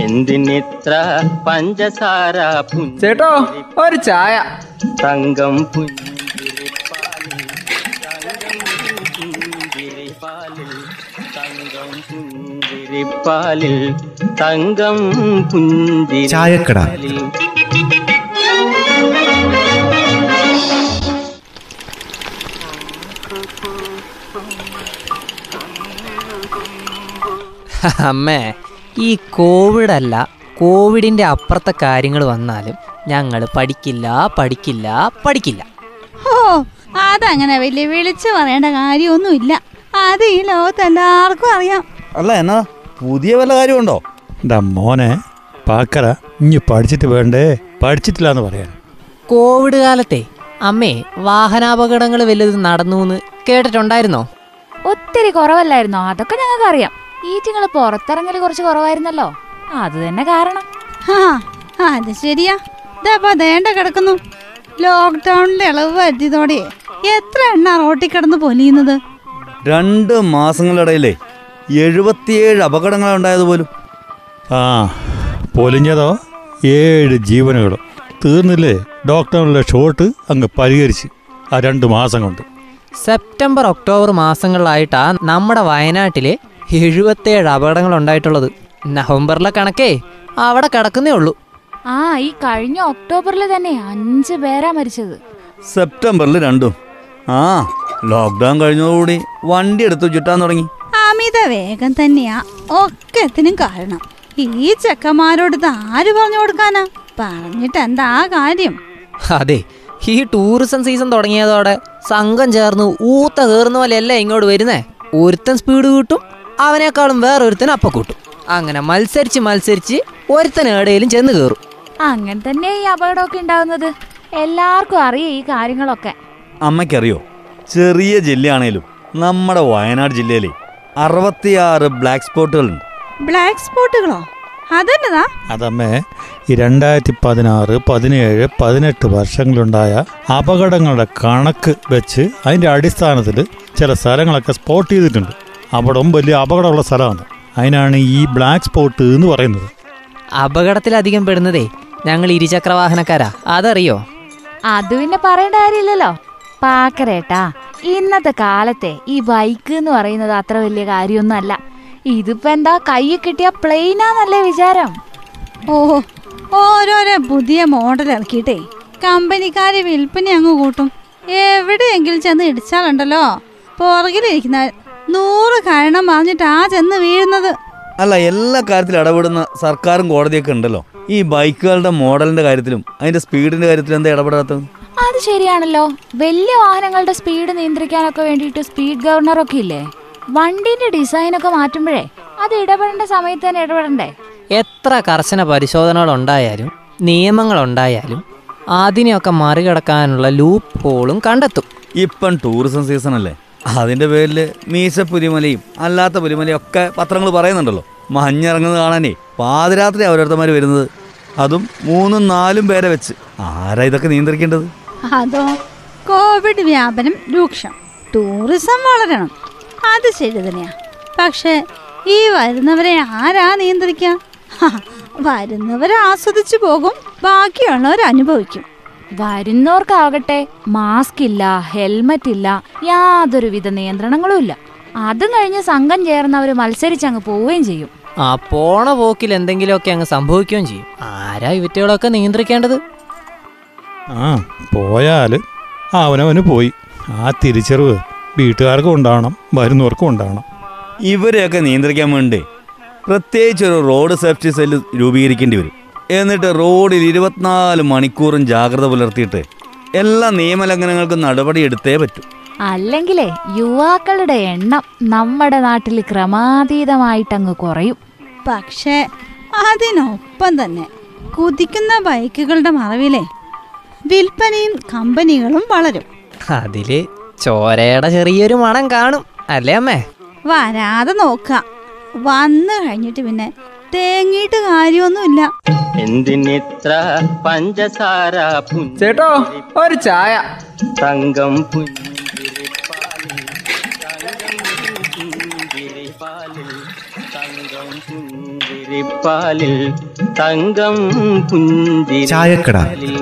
എന്തിനിത്ര പഞ്ചസാര പുഞ്ച ചേട്ടോ ഒരു ചായ തങ്കം പുഞ്ചിരിപ്പാലിൽ തങ്കം പുഞ്ചിരിപ്പാലിൽ തങ്കം പുഞ്ചിരിപ്പാലിൽ തങ്കം ചായക്കട. പുഞ്ചിരിപ്പാലിൽ അമ്മേ ഈ കോവിഡല്ല അല്ല കോവിഡിന്റെ അപ്പുറത്തെ കാര്യങ്ങൾ വന്നാലും ഞങ്ങൾ പഠിക്കില്ല പഠിക്കില്ല പഠിക്കില്ല. ഓ അതങ്ങനെ വലിയ വിളിച്ചു പറയേണ്ട കാര്യമൊന്നുമില്ല. അത് ഈ ലോകത്ത് എല്ലാവർക്കും അറിയാം. അല്ല എന്നാ പുതിയ വല്ല കാര്യമുണ്ടോ? എന്താ മോനെ പാക്കറ ഇനി പഠിച്ചിട്ട് വേണ്ടേ? പഠിച്ചിട്ടില്ല എന്ന് പറയാൻ. കോവിഡ് കാലത്തെ അമ്മേ വാഹനാപകടങ്ങൾ വലുത് നടന്നു എന്ന് കേട്ടിട്ടുണ്ടായിരുന്നോ? ഒത്തിരി കുറവല്ലായിരുന്നോ? അതൊക്കെ ഞങ്ങൾക്ക് അറിയാം ഈറ്റിങ്ങൾ പുറത്തിറങ്ങൽ കുറച്ച് കുറവായിരുന്നല്ലോ. അത് തന്നെ കാരണം. ആ അത് ശരിയാ. ഇതപ്പോ ദേണ്ട കിടക്കുന്നു? ലോക്ക്ഡൌണിലെ ഇളവ് വരുത്തിയതോടെ എത്ര എണ്ണ റോട്ടിൽ കിടന്ന് പൊലിയുന്നത്? രണ്ട് മാസങ്ങളിടയിലേ എഴുപത്തിയേഴ് അപകടങ്ങൾ ഉണ്ടായത് പോലും. ആ പൊലിഞ്ഞതോ? ഏഴ് ജീവനുകളും. തീർന്നില്ലേ? ഡോക്ടറുടെ ഷോട്ട് അങ്ങ് പരിഹരിച്ച് ആ രണ്ട് മാസം കൊണ്ട്. സെപ്റ്റംബർ ഒക്ടോബർ മാസങ്ങളിലായിട്ടാ നമ്മുടെ വയനാട്ടിലെ എഴുപത്തേഴ് അപകടങ്ങൾ ഉണ്ടായിട്ടുള്ളത് നവംബറിലെ കണക്കേ അവിടെ കിടക്കുന്നേ ഉള്ളൂ. ആ ഈ കഴിഞ്ഞ ഒക്ടോബറിൽ തന്നെ അഞ്ച് പേരാ മരിച്ചത്. സെപ്റ്റംബറിൽ രണ്ടും. ആ ലോക്ക്ഡൗൺ കഴിഞ്ഞതോടുകൂടി വണ്ടി എടുത്ത് ചുറ്റാൻ തുടങ്ങി. അമിത വേഗം തന്നെയാ. ഒക്കത്തിനും കാരണം. ഈ ചെക്കന്മാരോട് ആര് പറഞ്ഞു കൊടുക്കാനാ? പറഞ്ഞിട്ട് എന്താ കാര്യം? അതെ ഈ ടൂറിസം സീസൺ തുടങ്ങിയതോടെ സംഘം ചേർന്ന് ഊത്ത കയറുന്ന പോലെയല്ല ഇങ്ങോട്ട് വരുന്നേ? ഒരുത്തൻ സ്പീഡ് കൂട്ടും അവനേക്കാളും വേറൊരുത്തൻ അപ്പ കൂട്ടും. അങ്ങനെ മത്സരിച്ച് മത്സരിച്ച് ഒരുത്തൻ എവിടെയും ചെന്ന് കയറും അങ്ങനെ തന്നെ ഈ അപകടമൊക്കെ ഉണ്ടാവുന്നത്. എല്ലാവർക്കും അറിയാം ഈ കാര്യങ്ങളൊക്കെ. അമ്മയ്ക്കറിയോ? ചെറിയ ജില്ലയാണേലും നമ്മുടെ വയനാട് ജില്ലയിലെ അറുപത്തിയാറ് ബ്ലാക്ക് സ്പോട്ടുകളുണ്ട് ബ്ലാക്ക് സ്പോട്ടുകളോ അതെന്നതാ? അതമ്മേ ഈ രണ്ടായിരത്തി പതിനാറ് പതിനേഴ് പതിനെട്ട് വർഷങ്ങളുണ്ടായ അപകടങ്ങളുടെ കണക്ക് വെച്ച് അതിന്റെ അടിസ്ഥാനത്തിൽ ചില സ്ഥലങ്ങളൊക്കെ സ്പോട്ട് ചെയ്തിട്ടുണ്ട്. അവിടം വലിയ അപകടമുള്ള സ്ഥലമാണ്. അതിനാണ് ഈ ബ്ലാക്ക് സ്പോട്ട് എന്ന് പറയുന്നത്. അപകടത്തിലധികം പെടുന്നതേ ഞങ്ങൾ ഇരുചക്ര വാഹനക്കാരാ അതറിയോ? അത് പിന്നെ പറയേണ്ട കാര്യമില്ലല്ലോ. പാക്കരേട്ടാ ഇന്നത്തെ കാലത്തെ ഈ ബൈക്ക് എന്ന് പറയുന്നത് അത്ര വലിയ കാര്യമൊന്നും അല്ല ഇതിപ്പോ എന്താ കൈ കിട്ടിയ പ്ലെയിനാന്നല്ലേ വിചാരം? ഓ ഓരോരോ പുതിയ മോഡൽ ഇറക്കിയിട്ടേ കമ്പനിക്കാര് വിൽപ്പന അങ്ങ് കൂട്ടും. എവിടെയെങ്കിലും ചെന്ന് ഇടിച്ചാലുണ്ടല്ലോ. പുറകിലിരിക്കുന്ന നൂറ് കാരണം ആ ചെന്ന് വീഴുന്നത്. അല്ല എല്ലാ കാര്യത്തിലും ഇടപെടുന്ന സർക്കാരും കോടതിയൊക്കെ ഉണ്ടല്ലോ. ഈ ബൈക്കുകളുടെ മോഡലിന്റെ കാര്യത്തിലും അതിന്റെ സ്പീഡിന്റെ കാര്യത്തിലും എന്താ ഇടപെടാത്തത്? അത് ശരിയാണല്ലോ. വലിയ വാഹനങ്ങളുടെ സ്പീഡ് നിയന്ത്രിക്കാനൊക്കെ വേണ്ടിട്ട് സ്പീഡ് ഗവർണർ ഒക്കെ ഇല്ലേ? വണ്ടിന്റെ ഡിസൈൻ ഒക്കെ മാറ്റുമ്പോഴേ അത് ഇടപെടേണ്ട സമയത്ത് തന്നെ ഇടപെടണ്ടേ? എത്ര കർശന പരിശോധനകൾ ഉണ്ടായാലും നിയമങ്ങൾ ഉണ്ടായാലും അതിനെയൊക്കെ മറികടക്കാനുള്ള ലൂപ്പ് ഹോളും കണ്ടെത്തും. ഇപ്പം ടൂറിസം സീസൺ അല്ലേ? അതിന്റെ പേരിൽ മീശ പുലിമലയും അല്ലാത്ത പുലിമലയും ഒക്കെ പത്രങ്ങൾ പറയുന്നുണ്ടല്ലോ. മഞ്ഞിറങ്ങുന്നത് കാണാനേ. പാതിരാത്രി ഓരോരുത്തന്മാർ വരുന്നത്. അതും മൂന്നും നാലും പേരെ വെച്ച്. ആരാ ഇതൊക്കെ നിയന്ത്രിക്കേണ്ടത്? അതോ കോവിഡ് വ്യാപനം രൂക്ഷം. ടൂറിസം വളരണം. അത് ശരി തന്നെയാ. പക്ഷെ ഈ വരുന്നവരെ ആരാ നിയന്ത്രിക്കുക വരുന്നവരെ ആസ്വദിച്ചു പോകും. ബാക്കിയുള്ളവർ അനുഭവിക്കും. വരുന്നവർക്കാകട്ടെ മാസ്ക് ഇല്ല ഹെൽമറ്റ് ഇല്ല യാതൊരുവിധ നിയന്ത്രണങ്ങളും ഇല്ല അതും കഴിഞ്ഞ് സംഘം ചേർന്നവർ മത്സരിച്ചങ്ങ് പോവുകയും ചെയ്യും. ആ പോണ പോക്കിൽ എന്തെങ്കിലുമൊക്കെ അങ്ങ് സംഭവിക്കുകയും ചെയ്യും. ആരാ ഇവറ്റകളൊക്കെ നിയന്ത്രിക്കേണ്ടത്? ആ പോയാൽ അവനവന് പോയി. ആ തിരിച്ചറിവ് വീട്ടുകാർക്കും ഉണ്ടാവണം വരുന്നവർക്കും ഉണ്ടാവണം. ഇവരെയൊക്കെ നിയന്ത്രിക്കാൻ വേണ്ടി പ്രത്യേകിച്ച് ഒരു റോഡ് സേഫ്റ്റി സെല്ല് രൂപീകരിക്കേണ്ടി വരും. എന്നിട്ട് റോഡിൽ ഇരുപത്തിനാല് മണിക്കൂറും ജാഗ്രത പുലർത്തിയിട്ട് എല്ലാ നിയമലംഘനങ്ങൾക്കും നടപടി എടുത്തേ പറ്റൂ. അല്ലെങ്കിലേ യുവാക്കളുടെ എണ്ണം നമ്മുടെ നാട്ടിൽ ക്രമാതീതമായിട്ടങ്ങ് കുറയും. പക്ഷേ അതിനൊപ്പം തന്നെ കുതിക്കുന്ന ബൈക്കുകളുടെ മറവിലെ വിൽപ്പനയും കമ്പനികളും വളരും. അതിൽ ചോരയുടെ ചെറിയൊരു മണം കാണും. അല്ലേ അമ്മേ? വരാതെ നോക്ക. വന്നു കഴിഞ്ഞിട്ട് പിന്നെ തേങ്ങിയിട്ട് കാര്യമൊന്നുമില്ല. എന്തിനിത്ര പഞ്ചസാര പുഞ്ച ചേട്ടോ ഒരു ചായ. തങ്കം പുഞ്ചിരിപ്പാലിൽ തങ്കം പുഞ്ചിരിപ്പാലിൽ തങ്കം. പുഞ്ചിരിപ്പാലിൽ